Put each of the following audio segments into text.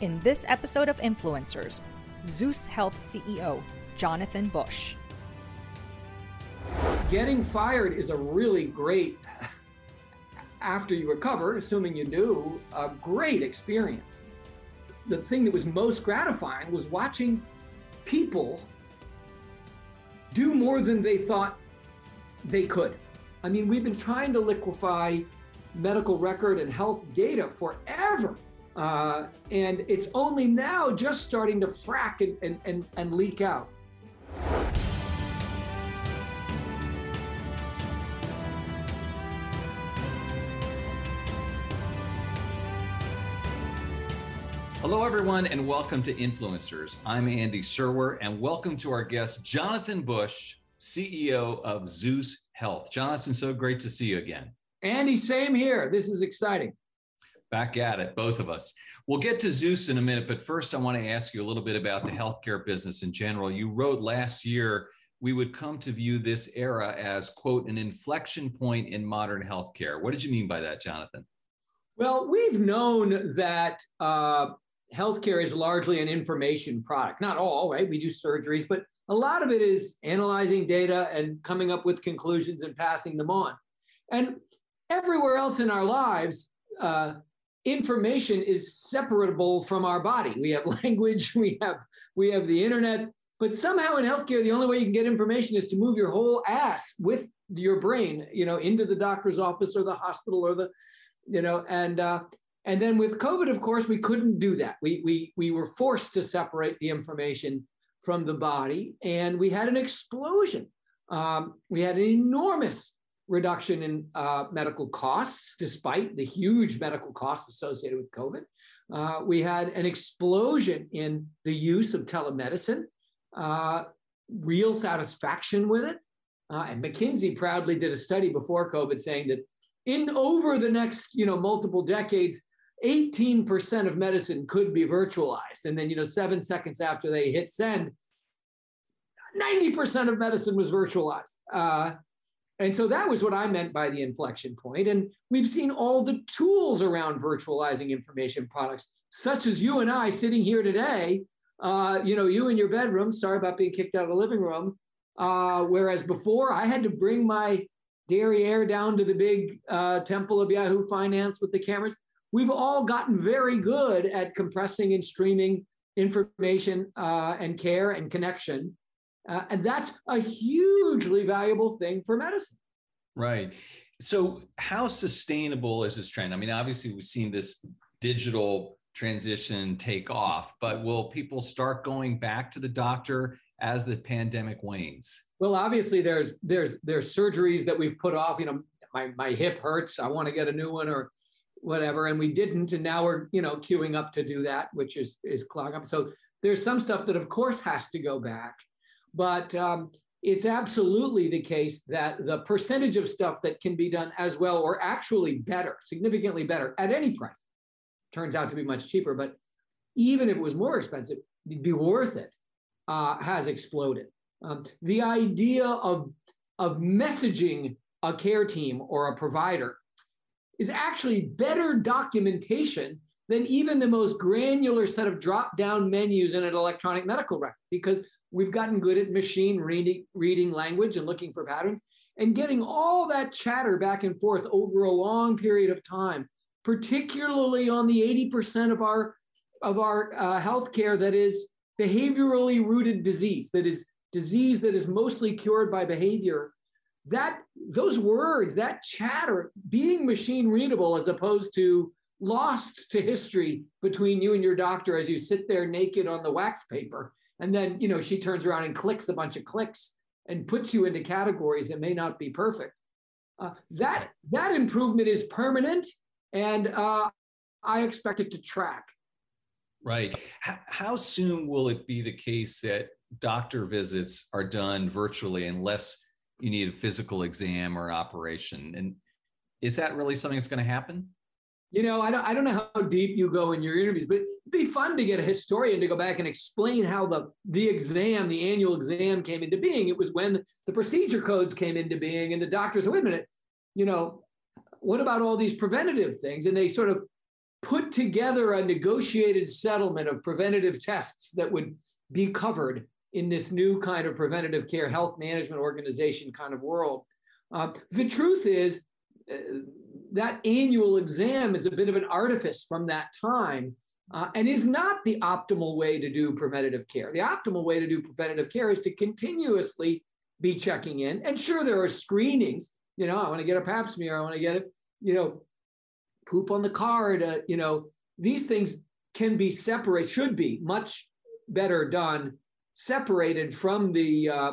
In this episode of Influencers, Zus Health CEO Jonathan Bush. Getting fired is a really great, after you recover, assuming you do, a great experience. The thing that was most gratifying was watching people do more than they thought they could. I mean, we've been trying to liquefy medical record and health data forever. Uh, and it's only now just starting to frack and, and, and, and leak out. Hello, everyone, and welcome to Influencers. I'm Andy Serwer, and welcome to our guest, Jonathan Bush, CEO of Zus Health. Jonathan, so great to see you again. Andy, same here. This is exciting back at it, both of us. We'll get to Zus in a minute, but first, I want to ask you a little bit about the healthcare business in general. You wrote last year we would come to view this era as, quote, an inflection point in modern healthcare. What did you mean by that, Jonathan? Well, we've known that uh, healthcare is largely an information product. Not all, right? We do surgeries, but a lot of it is analyzing data and coming up with conclusions and passing them on. And everywhere else in our lives, uh, information is separable from our body. We have language, we have we have the internet, but somehow in healthcare, the only way you can get information is to move your whole ass with your brain, you know, into the doctor's office or the hospital or the, you know, and uh, and then with COVID, of course, we couldn't do that. We we we were forced to separate the information from the body, and we had an explosion. Um, we had an enormous reduction in uh, medical costs, despite the huge medical costs associated with COVID. Uh, we had an explosion in the use of telemedicine, uh, real satisfaction with it. Uh, and McKinsey proudly did a study before COVID saying that in over the next, you know, multiple decades, 18% of medicine could be virtualized. And then, you know, seven seconds after they hit send, 90% of medicine was virtualized. And so that was what I meant by the inflection point. And we've seen all the tools around virtualizing information products, such as you and I sitting here today. Uh, you know, you in your bedroom. Sorry about being kicked out of the living room. Uh, whereas before, I had to bring my derriere down to the big uh, temple of Yahoo Finance with the cameras. We've all gotten very good at compressing and streaming information uh, and care and connection uh, and that's a hugely valuable thing for medicine. Right. So, how sustainable is this trend? I mean, obviously, we've seen this digital transition take off, but will people start going back to the doctor as the pandemic wanes? Well, obviously, there's there's there's surgeries that we've put off. You know, my my hip hurts. I want to get a new one or whatever, and we didn't, and now we're you know queuing up to do that, which is is clogging up. So there's some stuff that, of course, has to go back. But um, it's absolutely the case that the percentage of stuff that can be done as well or actually better, significantly better at any price, turns out to be much cheaper. But even if it was more expensive, it'd be worth it, uh, has exploded. Um, the idea of, of messaging a care team or a provider is actually better documentation than even the most granular set of drop down menus in an electronic medical record because We've gotten good at machine reading, reading language and looking for patterns and getting all that chatter back and forth over a long period of time, particularly on the 80% of our of our uh, healthcare that is behaviorally rooted disease, that is disease that is mostly cured by behavior. That those words, that chatter, being machine readable as opposed to lost to history between you and your doctor as you sit there naked on the wax paper and then you know she turns around and clicks a bunch of clicks and puts you into categories that may not be perfect. Uh, that that improvement is permanent and uh, i expect it to track. Right. How, how soon will it be the case that doctor visits are done virtually unless you need a physical exam or operation? And is that really something that's going to happen you know, I don't, I don't know how deep you go in your interviews, but it'd be fun to get a historian to go back and explain how the, the exam, the annual exam came into being. It was when the procedure codes came into being and the doctors said, wait a minute, you know, what about all these preventative things? And they sort of put together a negotiated settlement of preventative tests that would be covered in this new kind of preventative care health management organization kind of world. Uh, the truth is, uh, that annual exam is a bit of an artifice from that time uh, and is not the optimal way to do preventative care. The optimal way to do preventative care is to continuously be checking in. And sure, there are screenings. You know, I want to get a pap smear. I want to get a, you know, poop on the card. Uh, you know, these things can be separated, should be much better done, separated from the uh,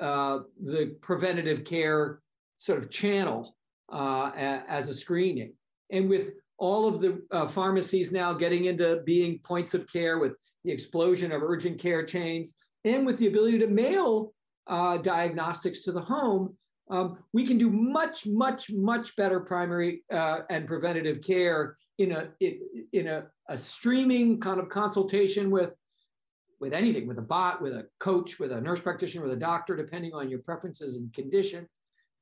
uh, the preventative care sort of channel uh, as a screening. And with all of the uh, pharmacies now getting into being points of care with the explosion of urgent care chains and with the ability to mail uh, diagnostics to the home, um, we can do much, much, much better primary uh, and preventative care in a in a, a streaming kind of consultation with with anything, with a bot, with a coach, with a nurse practitioner, with a doctor, depending on your preferences and conditions,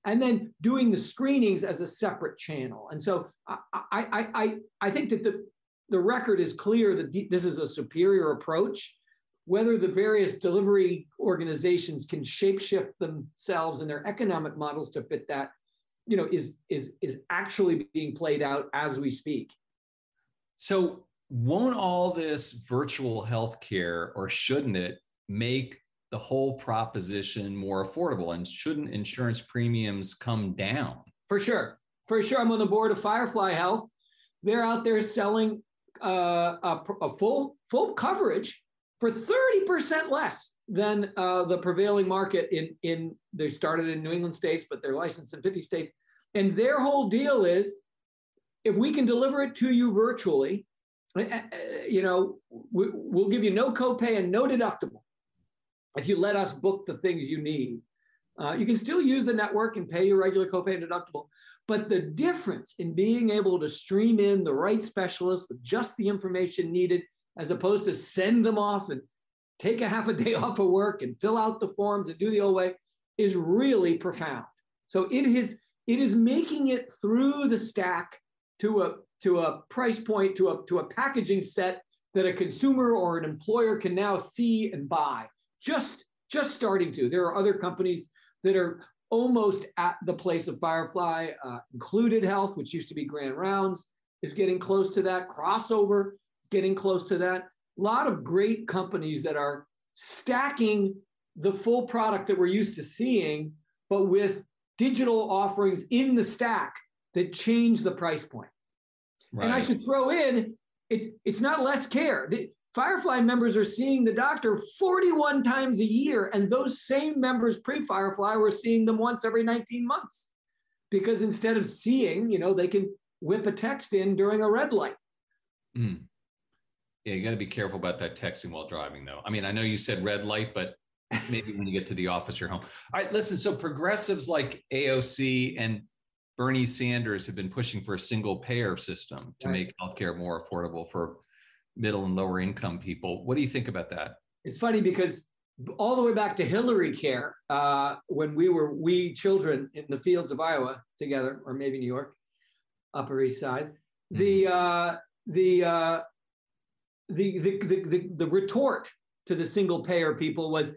and then doing the screenings as a separate channel. And so I I I, I think that the the record is clear that this is a superior approach whether the various delivery organizations can shapeshift themselves and their economic models to fit that you know is is is actually being played out as we speak so won't all this virtual healthcare or shouldn't it make the whole proposition more affordable and shouldn't insurance premiums come down? For sure. For sure i'm on the board of firefly health. They're out there selling uh, a, a full full coverage for 30% less than uh, the prevailing market in, in, they started in New England states, but they're licensed in 50 states. And their whole deal is if we can deliver it to you virtually, uh, uh, you know, we, will give you no copay and no deductible if you let us book the things you need. Uh, you can still use the network and pay your regular copay and deductible. But the difference in being able to stream in the right specialist with just the information needed as opposed to send them off and take a half a day off of work and fill out the forms and do the old way is really profound. So it is it is making it through the stack to a to a price point to a to a packaging set that a consumer or an employer can now see and buy. Just just starting to. There are other companies that are almost at the place of Firefly. Uh, Included Health, which used to be Grand Rounds, is getting close to that. Crossover is getting close to that. A lot of great companies that are stacking the full product that we're used to seeing, but with digital offerings in the stack that change the price point. Right. And I should throw in, it, it's not less care. Firefly members are seeing the doctor 41 times a year, and those same members pre-Firefly were seeing them once every 19 months. Because instead of seeing, you know, they can whip a text in during a red light. Mm. Yeah, you got to be careful about that texting while driving, though. I mean, I know you said red light, but maybe when you get to the office or home. All right, listen. So progressives like AOC and Bernie Sanders have been pushing for a single payer system to right. make healthcare more affordable for middle and lower income people. What do you think about that? It's funny because all the way back to Hillary Care, uh, when we were we children in the fields of Iowa together, or maybe New York, Upper East Side, mm-hmm. the uh, the uh, the, the, the, the, the retort to the single payer people was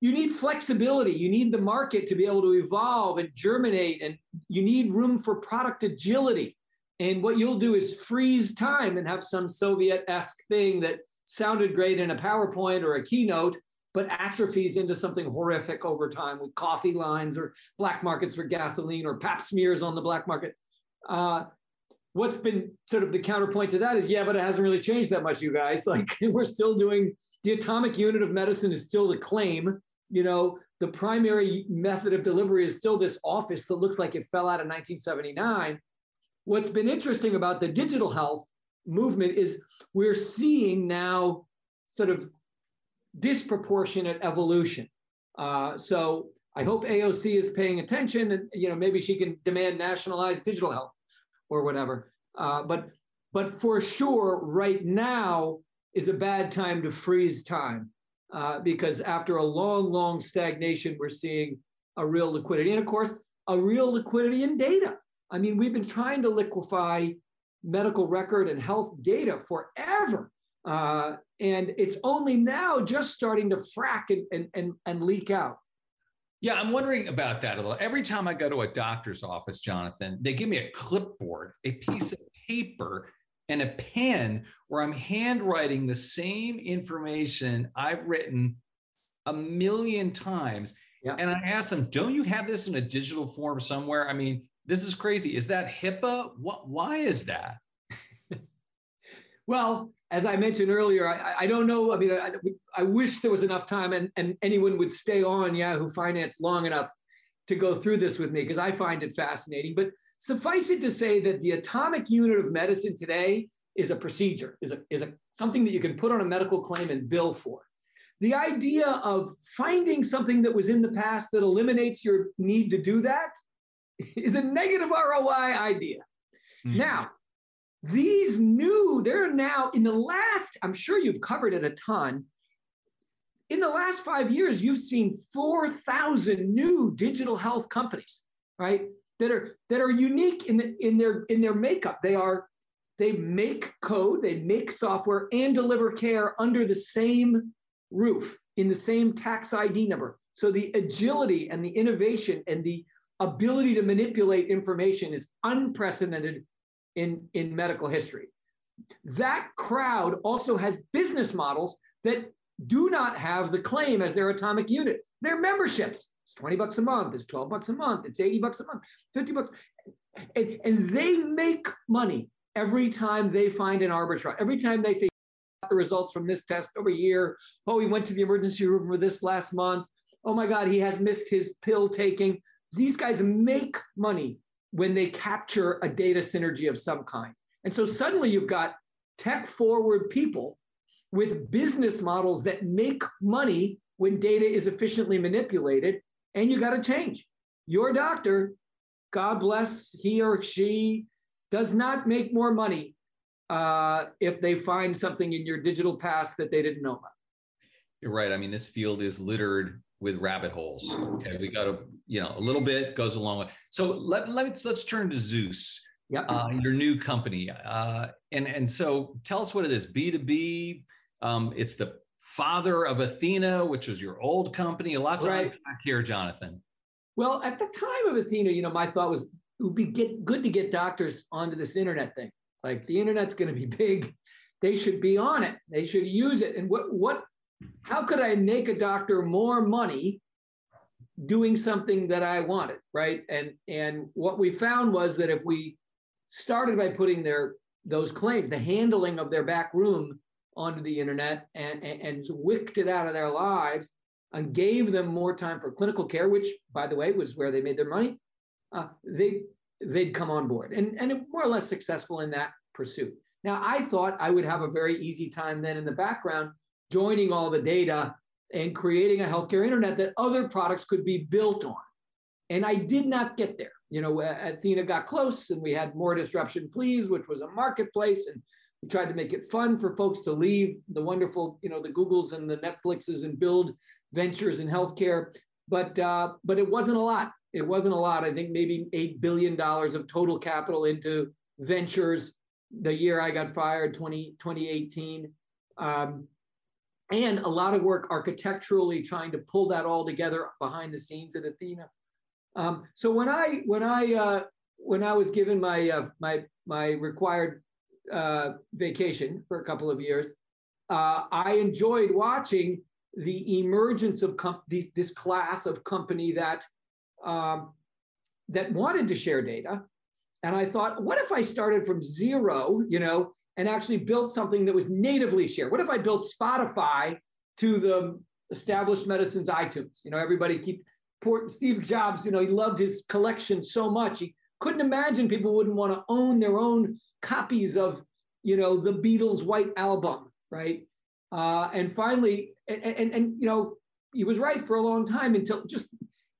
you need flexibility. You need the market to be able to evolve and germinate, and you need room for product agility. And what you'll do is freeze time and have some Soviet esque thing that sounded great in a PowerPoint or a keynote, but atrophies into something horrific over time with coffee lines or black markets for gasoline or pap smears on the black market. Uh, what's been sort of the counterpoint to that is, yeah, but it hasn't really changed that much, you guys. Like we're still doing the atomic unit of medicine is still the claim. You know, the primary method of delivery is still this office that looks like it fell out of 1979. What's been interesting about the digital health movement is we're seeing now sort of disproportionate evolution. Uh, so I hope AOC is paying attention and you know maybe she can demand nationalized digital health or whatever. Uh, but but for sure, right now is a bad time to freeze time uh, because after a long, long stagnation, we're seeing a real liquidity, and of course, a real liquidity in data. I mean, we've been trying to liquefy medical record and health data forever. Uh, and it's only now just starting to frack and, and, and, and leak out. Yeah, I'm wondering about that a little. Every time I go to a doctor's office, Jonathan, they give me a clipboard, a piece of paper, and a pen where I'm handwriting the same information I've written a million times. Yeah. And I ask them, don't you have this in a digital form somewhere? I mean, this is crazy. Is that HIPAA? What, why is that? well, as I mentioned earlier, I, I don't know. I mean, I, I, wish there was enough time and, and anyone would stay on Yahoo Finance long enough to go through this with me because I find it fascinating. But suffice it to say that the atomic unit of medicine today is a procedure, is a, is a something that you can put on a medical claim and bill for. The idea of finding something that was in the past that eliminates your need to do that is a negative ROI idea. Mm-hmm. Now, these new, they're now in the last, I'm sure you've covered it a ton. In the last five years, you've seen 4,000 new digital health companies, right? That are that are unique in the in their in their makeup. They are they make code, they make software and deliver care under the same roof in the same tax ID number. So the agility and the innovation and the ability to manipulate information is unprecedented in, in medical history. That crowd also has business models that do not have the claim as their atomic unit. Their memberships. It's 20 bucks a month, it's 12 bucks a month, it's 80 bucks a month, 50 bucks. And, and they make money every time they find an arbitrage. Every time they say the results from this test over here. Oh, he went to the emergency room for this last month. Oh my God, he has missed his pill taking. These guys make money when they capture a data synergy of some kind. And so suddenly you've got tech forward people with business models that make money when data is efficiently manipulated, and you got to change. Your doctor, God bless he or she, does not make more money uh, if they find something in your digital past that they didn't know about. You're right. I mean, this field is littered with rabbit holes. Okay, we got to, you know, a little bit goes a long way. So let let's let's turn to Zus. Yeah. Uh, your new company, uh, and and so tell us what it is. B two B. Um, it's the father of Athena, which was your old company. A lot to right. unpack here, Jonathan. Well, at the time of Athena, you know, my thought was it would be get, good to get doctors onto this internet thing. Like the internet's going to be big. They should be on it. They should use it. And what what how could I make a doctor more money doing something that I wanted, right? And and what we found was that if we started by putting their those claims, the handling of their back room onto the internet and, and, and wicked it out of their lives and gave them more time for clinical care, which by the way was where they made their money, uh, they they'd come on board and, and more or less successful in that pursuit. Now, I thought I would have a very easy time then in the background joining all the data and creating a healthcare internet that other products could be built on. And I did not get there. You know, Athena got close and we had more disruption, please, which was a marketplace. And we tried to make it fun for folks to leave the wonderful, you know, the Googles and the Netflixes and build ventures in healthcare. But uh, but it wasn't a lot. It wasn't a lot. I think maybe $8 billion of total capital into ventures the year I got fired, 20, 2018. Um, and a lot of work architecturally trying to pull that all together behind the scenes at Athena. Um, so when I when I uh, when I was given my uh, my my required uh, vacation for a couple of years, uh, I enjoyed watching the emergence of these, this class of company that um, that wanted to share data. And I thought, what if I started from zero, you know, and actually built something that was natively shared? What if I built Spotify to the established medicines iTunes? You know, everybody keep poor Steve Jobs, you know, he loved his collection so much. He couldn't imagine people wouldn't want to own their own copies of, you know, the Beatles' White Album, right? Uh, and finally, and, and, and you know, he was right for a long time until just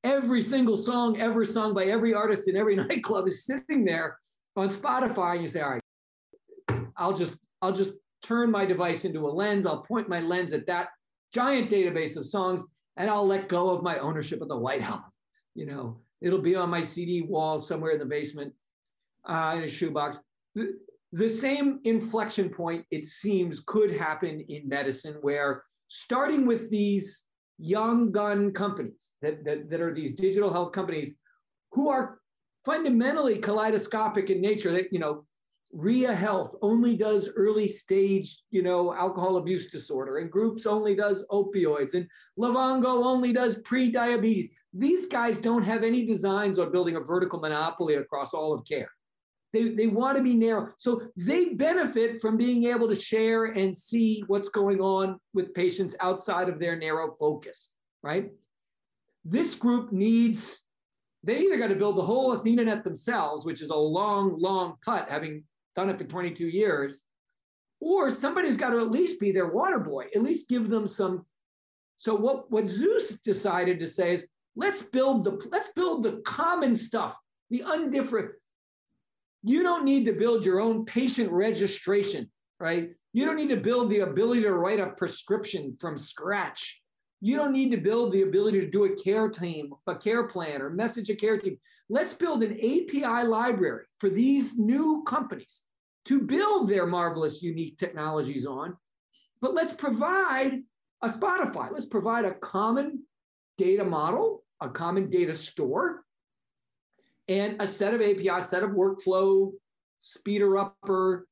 every single song ever sung by every artist in every nightclub is sitting there on Spotify, and you say, all right, I'll just I'll just turn my device into a lens. I'll point my lens at that giant database of songs, and I'll let go of my ownership of the White Album. You know, it'll be on my CD wall somewhere in the basement uh, in a shoebox. the same inflection point, it seems, could happen in medicine where starting with these young gun companies that, that, that are these digital health companies who are fundamentally kaleidoscopic in nature that, you know, RIA Health only does early stage, you know, alcohol abuse disorder, and Groups only does opioids, and Livongo only does pre-diabetes. These guys don't have any designs on building a vertical monopoly across all of care. They, they want to be narrow. So they benefit from being able to share and see what's going on with patients outside of their narrow focus, right? This group needs, they either got to build the whole AthenaNet themselves, which is a long, long cut, having done it for 22 years, or somebody's got to at least be their water boy, at least give them some. So what, what Zus decided to say is, let's build the let's build the common stuff, the undifferent. You don't need to build your own patient registration, right? You don't need to build the ability to write a prescription from scratch. You don't need to build the ability to do a care team, a care plan, or message a care team. Let's build an API library for these new companies to build their marvelous, unique technologies on. But let's provide a Spotify. Let's provide a common data model, a common data store, and a set of API, set of workflow, speeder upper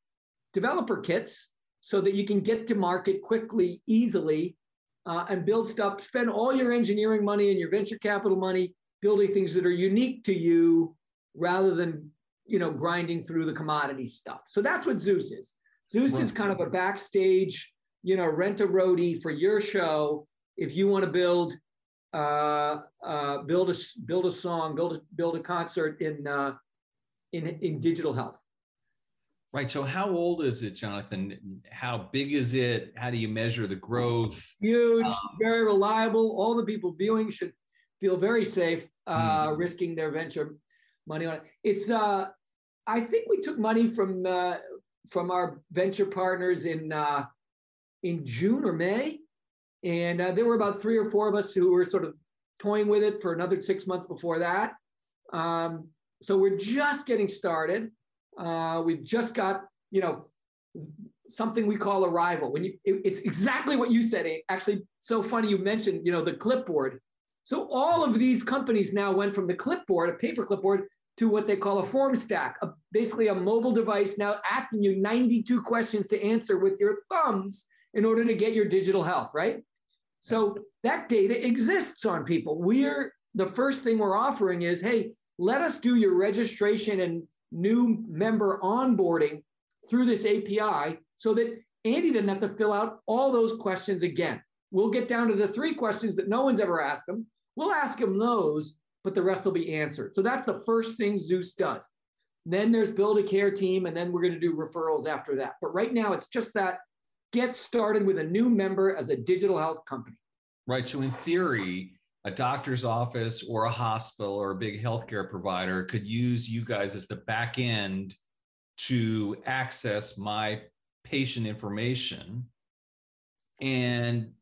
developer kits so that you can get to market quickly, easily, uh, and build stuff. Spend all your engineering money and your venture capital money building things that are unique to you rather than you know grinding through the commodity stuff. So that's what Zus is. Zus right. is kind of a backstage, you know, rent a roadie for your show if you want to build uh, uh, build a build a song, build a build a concert in uh, in in digital health. Right. So, how old is it, Jonathan? How big is it? How do you measure the growth? Huge, um, very reliable. All the people viewing should feel very safe, uh, mm-hmm. risking their venture money on it. It's. Uh, I think we took money from uh, from our venture partners in uh, in June or May, and uh, there were about three or four of us who were sort of toying with it for another six months before that. Um, so we're just getting started. Uh, we've just got, you know, something we call arrival. When you, it, it's exactly what you said. Actually, so funny you mentioned, you know, the clipboard. So all of these companies now went from the clipboard, a paper clipboard, to what they call a Formstack, a, basically a mobile device now asking you 92 questions to answer with your thumbs in order to get your digital health, right? So that data exists on people. We're the first thing we're offering is, hey, let us do your registration and new member onboarding through this API so that Andy didn't have to fill out all those questions again. We'll get down to the three questions that no one's ever asked him. We'll ask him those, but the rest will be answered. So that's the first thing Zus does. Then there's build a care team, and then we're going to do referrals after that. But right now, it's just that get started with a new member as a digital health company. Right. So, in theory, a doctor's office or a hospital or a big healthcare provider could use you guys as the back end to access my patient information. And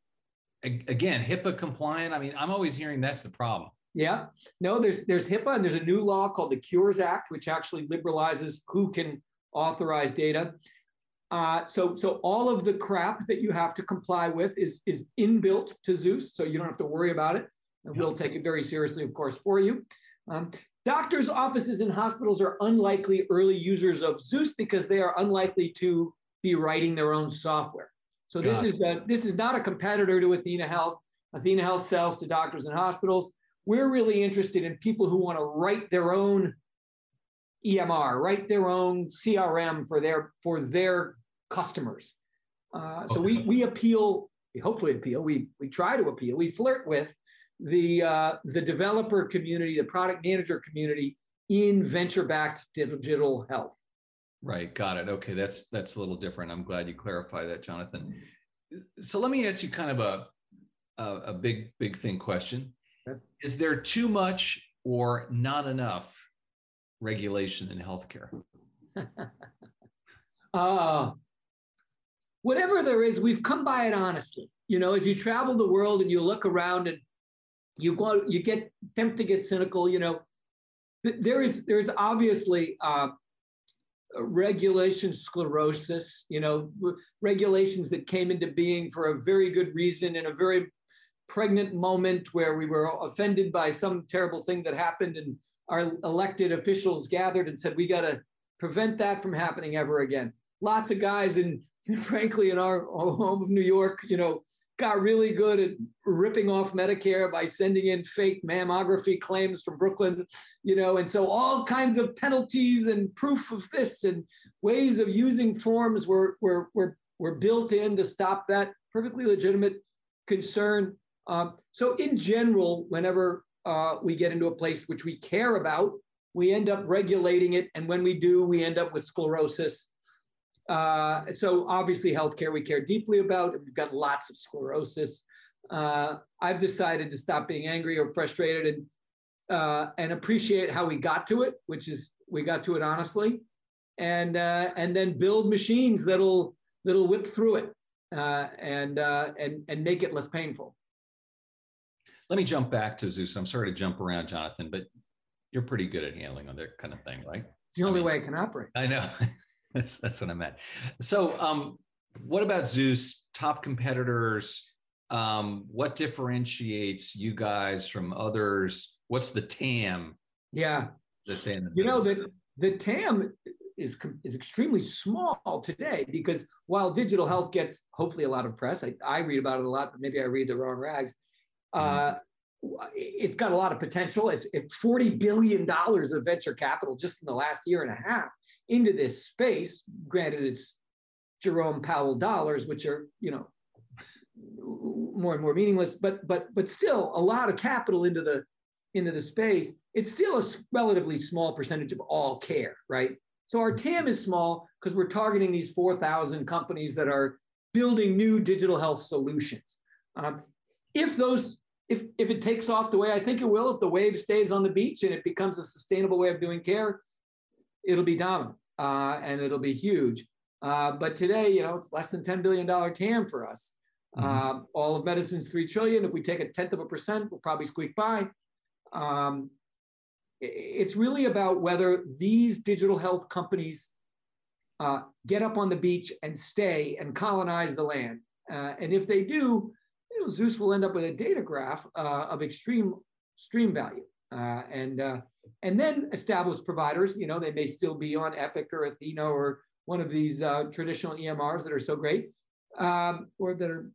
again, HIPAA compliant. I mean, I'm always hearing that's the problem. Yeah. No, there's there's HIPAA and there's a new law called the Cures Act, which actually liberalizes who can authorize data. Uh, so, so all of the crap that you have to comply with is, is inbuilt to Zus, so you don't have to worry about it. We'll take it very seriously, of course, for you. Um, doctors' offices and hospitals are unlikely early users of Zus because they are unlikely to be writing their own software. So this is a, this is not a competitor to Athena Health. Athena Health sells to doctors and hospitals. We're really interested in people who want to write their own EMR, write their own CRM for their for their customers. Uh, so okay. we we appeal, we hopefully appeal. We we try to appeal. We flirt with the uh, the developer community, the product manager community in venture-backed digital health. Right, got it. Okay, that's that's a little different. I'm glad you clarify that, Jonathan. So let me ask you kind of a a, a big big thing question. Okay. Is there too much or not enough regulation in healthcare? uh, whatever there is, we've come by it honestly. You know, as you travel the world and you look around and you go, you get tempted to get cynical. You know, there is there's obviously uh, regulation sclerosis, you know, regulations that came into being for a very good reason in a very pregnant moment where we were offended by some terrible thing that happened and our elected officials gathered and said, we got to prevent that from happening ever again. Lots of guys in, frankly, in our home of New York, you know, got really good at ripping off Medicare by sending in fake mammography claims from Brooklyn, you know, and so all kinds of penalties and proof of this and ways of using forms were, were, were, were built in to stop that perfectly legitimate concern. Um, so in general, whenever uh, we get into a place which we care about, we end up regulating it. And when we do, we end up with sclerosis uh, so obviously healthcare we care deeply about. We've got lots of sclerosis. Uh, I've decided to stop being angry or frustrated and uh, and appreciate how we got to it, which is we got to it honestly, and uh, and then build machines that'll that'll whip through it uh, and uh, and and make it less painful. Let me jump back to Zus. I'm sorry to jump around, Jonathan, but you're pretty good at handling on that kind of thing, right? It's the only I mean, way I can operate. I know. that's that's what I meant. So, um, what about Zus? Top competitors. Um, what differentiates you guys from others? What's the TAM? Yeah, the you know that the TAM is is extremely small today because while digital health gets hopefully a lot of press, I, I read about it a lot, but maybe I read the wrong rags. Mm-hmm. Uh, it's got a lot of potential. It's, it's $40 billion of venture capital just in the last year and a half into this space. Granted, it's Jerome Powell dollars, which are, you know, more and more meaningless, but but but still a lot of capital into the into the space. It's still a relatively small percentage of all care, right? So our TAM is small because we're targeting these 4,000 companies that are building new digital health solutions. Um, if those if if it takes off the way I think it will, if the wave stays on the beach and it becomes a sustainable way of doing care, it'll be dominant uh, and it'll be huge. Uh, but today, you know, it's less than $10 billion TAM for us. Mm-hmm. Um, all of medicine's 3 trillion. If we take a tenth of a percent, we'll probably squeak by. Um, it's really about whether these digital health companies uh, get up on the beach and stay and colonize the land. Uh, and if they do, you know, Zus will end up with a data graph uh, of extreme stream value. Uh, and uh, and then established providers, you know, they may still be on Epic or Athena or one of these uh, traditional EMRs that are so great um, or that are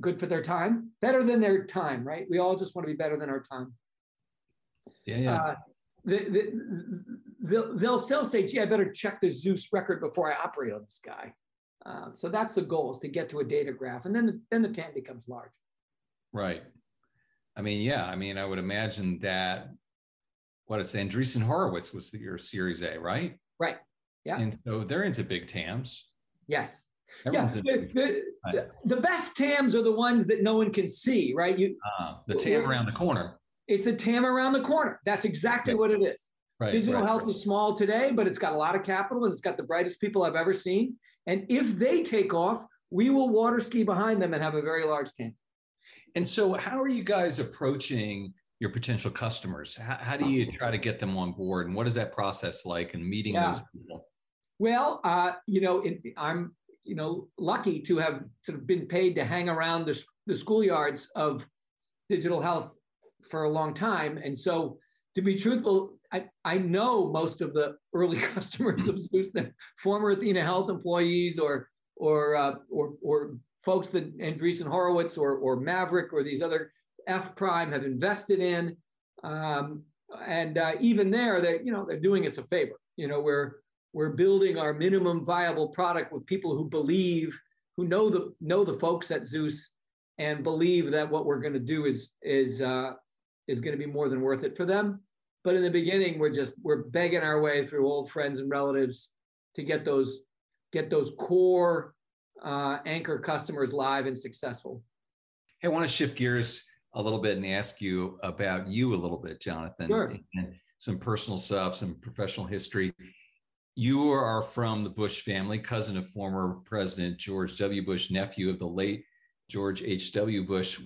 good for their time, better than their time, right? We all just want to be better than our time. Yeah, yeah. Uh, the, the, they'll, they'll still say, gee, I better check the Zus record before I operate on this guy. Uh, so that's the goal is to get to a data graph and then the, then the TAM becomes large. Right. I mean, yeah, I mean, I would imagine that what is Andreessen Horowitz was the, your Series A, right? Right. Yeah. And so they're into big TAMs. Yes. Everyone's yeah. The, the, the, best TAMs are the ones that no one can see, right? You uh, the TAM around the corner. It's a TAM around the corner. That's exactly what it is. Right, Digital right, health is small today, but it's got a lot of capital and it's got the brightest people I've ever seen. And if they take off, we will water ski behind them and have a very large TAM. And so, how are you guys approaching your potential customers? How, how, do you try to get them on board, and what is that process like and meeting yeah. those people? Well, uh, you know, it, I'm you know lucky to have sort of been paid to hang around the, the schoolyards of digital health for a long time, and so to be truthful, I, I know most of the early customers of Zus, former Athena Health employees or or uh, or or folks that Andreessen Horowitz or or Maverick or these other F Prime have invested in. Um, and uh, even there, they you know they're doing us a favor. You know, we're we're building our minimum viable product with people who believe, who know the know the folks at Zus, and believe that what we're going to do is is uh, is going to be more than worth it for them. But in the beginning, we're just we're begging our way through old friends and relatives to get those get those core uh, anchor customers live and successful. Hey, I want to shift gears a little bit and ask you about you a little bit, Jonathan, sure. and some personal stuff, some professional history. You are from the Bush family, cousin of former President George W. Bush, nephew of the late George H.W. Bush.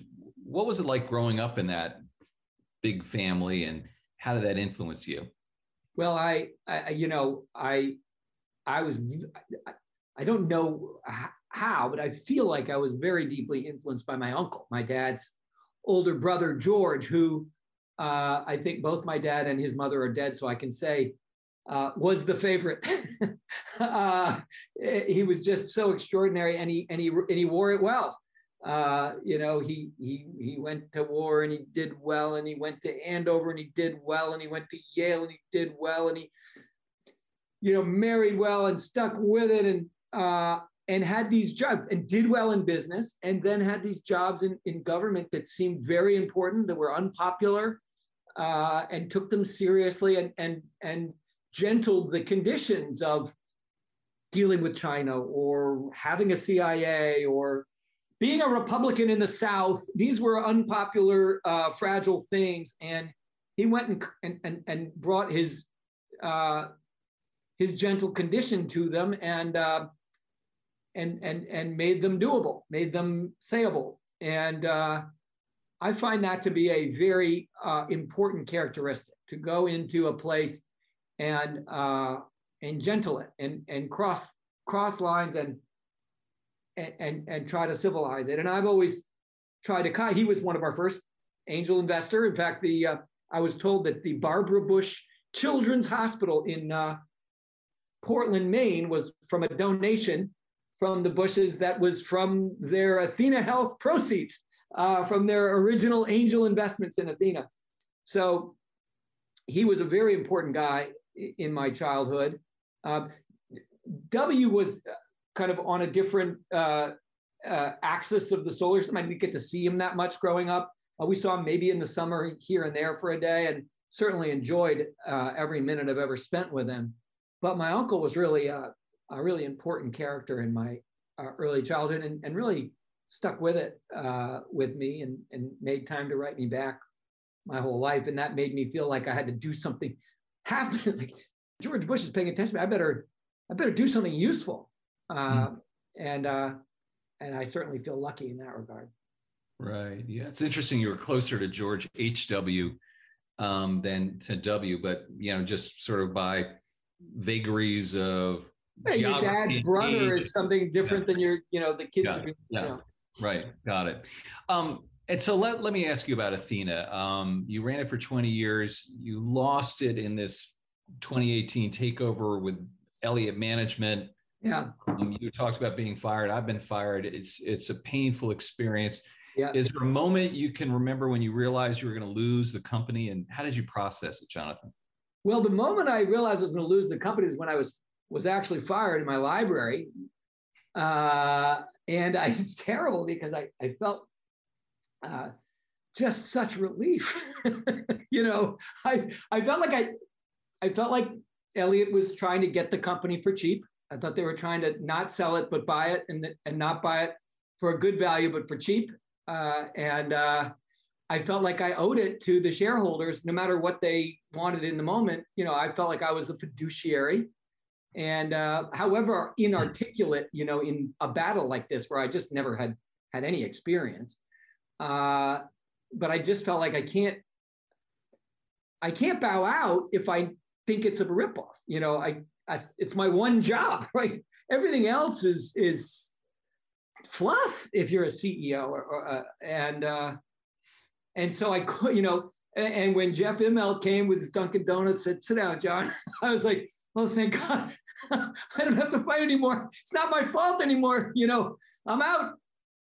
What was it like growing up in that big family, and how did that influence you? Well, I, I you know, I I was, I don't know how, but I feel like I was very deeply influenced by my uncle, my dad's older brother, George, who uh, I think both my dad and his mother are dead, so I can say uh, was the favorite. uh, he was just so extraordinary, and he and he and he wore it well. Uh, you know, he he he went to war and he did well, and he went to Andover and he did well, and he went to Yale and he did well, and he you know married well and stuck with it, and uh, and had these jobs and did well in business, and then had these jobs in in government that seemed very important, that were unpopular, uh, and took them seriously, and and and gentled the conditions of dealing with China or having a CIA or being a Republican in the South. These were unpopular, uh, fragile things. And he went and, and, and, and brought his, uh, his gentle condition to them and, uh, and, and, and made them doable, made them sayable. And uh, I find that to be a very uh, important characteristic to go into a place and uh, and gentle it and and cross cross lines and and and, try to civilize it. And I've always tried to. He was one of our first angel investor. In fact, the uh, I was told that the Barbara Bush Children's Hospital in uh, Portland, Maine, was from a donation from the Bushes that was from their Athena Health proceeds uh, from their original angel investments in Athena. So he was a very important guy in my childhood. Uh, w was kind of on a different uh, uh, axis of the solar system. I didn't get to see him that much growing up. Uh, we saw him maybe in the summer here and there for a day, and certainly enjoyed uh, every minute I've ever spent with him. But my uncle was really a, a really important character in my uh, early childhood, and, and really stuck with it with me, and, and made time to write me back my whole life, and that made me feel like I had to do something have to like George Bush is paying attention. I better I better do something useful. Uh, mm. And uh, and I certainly feel lucky in that regard. Right. Yeah, it's interesting. You were closer to George H. W. Um, than to W, but you know, just sort of by vagaries of hey, your dad's brother is something different yeah. than your, you know, the kids. Are, yeah. Know. Right. Got it. Um, and so let, let me ask you about Athena. Um, you ran it for 20 years. You lost it in this 2018 takeover with Elliott Management. Yeah. Um, you talked about being fired. I've been fired. It's it's a painful experience. Yeah. Is there a moment you can remember when you realized you were going to lose the company, and how did you process it, Jonathan? Well, the moment I realized I was going to lose the company is when I was was actually fired in my library, uh, and I, it's terrible because I I felt uh, just such relief. you know, I I felt like I I felt like Elliott was trying to get the company for cheap. I thought they were trying to not sell it but buy it, and and not buy it for a good value but for cheap. Uh, and uh, I felt like I owed it to the shareholders, no matter what they wanted in the moment. You know, I felt like I was a fiduciary. And uh, however inarticulate, you know, in a battle like this, where I just never had had any experience, uh, but I just felt like I can't, I can't bow out if I think it's a ripoff. You know, I, it's my one job, right? Everything else is is fluff if you're a CEO, or, or uh, and uh, and so I could, you know, and, and when Jeff Immelt came with his Dunkin' Donuts, said, "Sit down, John," I was like, "Oh, thank God." I don't have to fight anymore. It's not my fault anymore. You know, I'm out.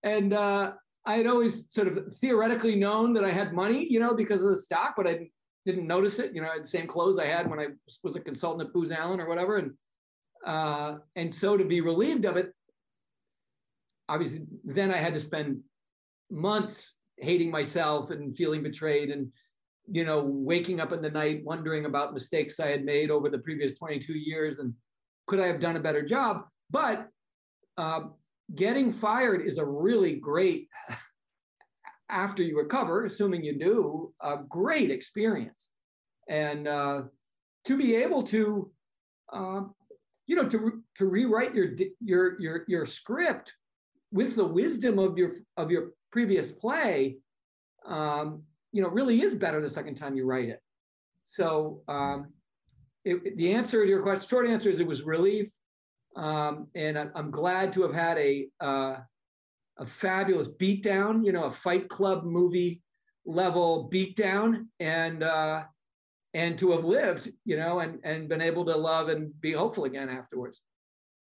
And uh, I had always sort of theoretically known that I had money, you know, because of the stock, but I didn't notice it. You know, I had the same clothes I had when I was a consultant at Booz Allen or whatever. And uh, and so to be relieved of it, obviously, then I had to spend months hating myself and feeling betrayed and you know waking up in the night wondering about mistakes i had made over the previous 22 years and could i have done a better job but uh, getting fired is a really great, after you recover, assuming you do, a great experience. And uh, to be able to, uh, you know, to, to rewrite your, your, your, your script with the wisdom of your, of your previous play, um, you know, really is better the second time you write it. So um, it, the answer to your question, short answer is it was relief. Um, and I, am glad to have had a uh, a fabulous beatdown, you know, a Fight Club movie level beatdown, and uh, and to have lived, you know, and and been able to love and be hopeful again afterwards.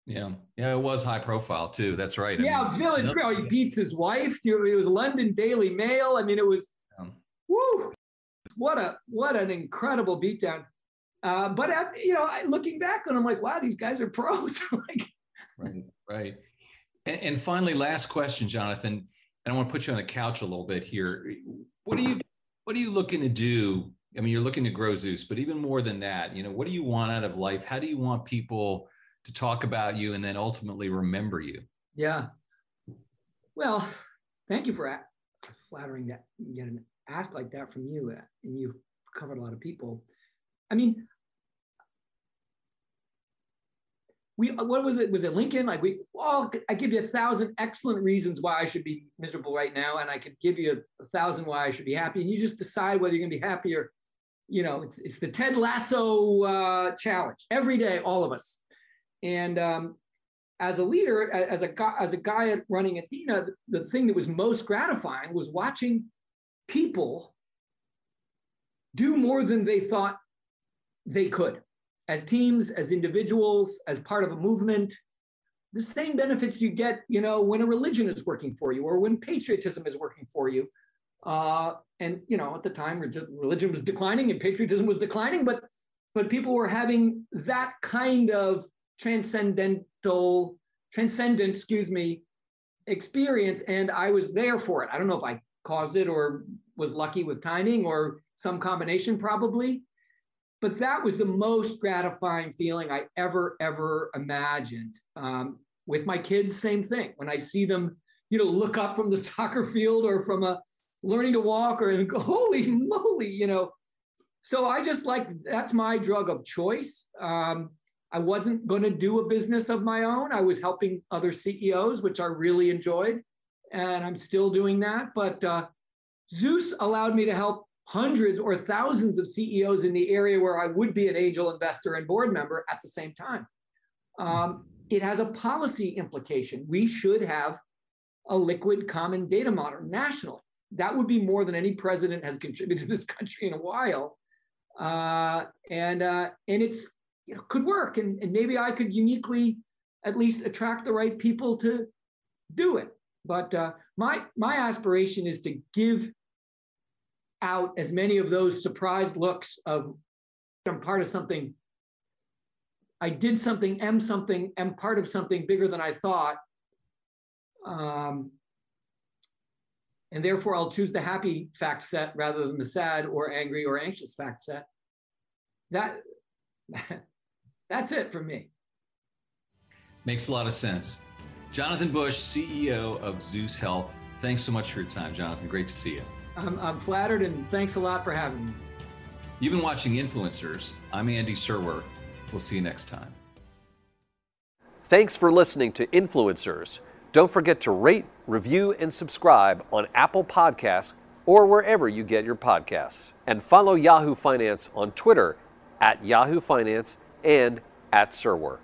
Yeah, yeah, it was high profile too. That's right. I yeah, mean, Village Green. He beats his wife. It was London Daily Mail. I mean, it was. Woo! What a what an incredible beatdown. Uh, but at, you know, looking back on, I'm like, wow, these guys are pros. like, right, right. And, and, finally, last question, Jonathan. And I want to put you on the couch a little bit here. What are you What are you looking to do? I mean, you're looking to grow Zus, but even more than that, you know, what do you want out of life? How do you want people to talk about you and then ultimately remember you? Yeah. Well, thank you for flattering that get an ask like that from you, uh, and you've covered a lot of people. I mean, we what was it? Was it lincoln? Like we all i give you a thousand excellent reasons why i should be miserable right now and i could give you a, a thousand why i should be happy and you just decide whether you're going to be happy or you know it's, it's the ted lasso uh, challenge every day all of us. And um, as a leader as a guy as a guy running athena the, the thing that was most gratifying was watching people do more than they thought they could as teams, as individuals, as part of a movement, the same benefits you get, you know, when a religion is working for you or when patriotism is working for you. Uh, and you know, at the time, religion was declining and patriotism was declining, but but people were having that kind of transcendental, transcendent, excuse me, experience, and I was there for it. I don't know if I caused it or was lucky with timing or some combination, probably. But that was the most gratifying feeling I ever, ever imagined. Um, with my kids, same thing. When I see them, you know, look up from the soccer field or from a learning to walk or and go, holy moly, you know. So I just like that's my drug of choice. Um, I wasn't going to do a business of my own. I was helping other CEOs, which I really enjoyed, and I'm still doing that. But uh, Zus allowed me to help hundreds or thousands of CEOs in the area where I would be an angel investor and board member at the same time. Um, it has a policy implication. We should have a liquid common data model nationally. That would be more than any president has contributed to this country in a while. Uh, and uh, and it's you know could work, and, and maybe I could uniquely at least attract the right people to do it. But uh, my my aspiration is to give out as many of those surprised looks of I'm part of something. I did something, am something, am part of something bigger than I thought. Um, and therefore, I'll choose the happy fact set rather than the sad or angry or anxious fact set. That, that's it for me. Makes a lot of sense. Jonathan Bush, CEO of Zus Health. Thanks so much for your time, Jonathan. Great to see you. I'm, I'm flattered and thanks a lot for having me. You've been watching Influencers. I'm Andy Serwer. We'll see you next time. Thanks for listening to Influencers. Don't forget to rate, review, and subscribe on Apple Podcasts or wherever you get your podcasts. And follow Yahoo Finance on Twitter at Yahoo Finance and at Serwer.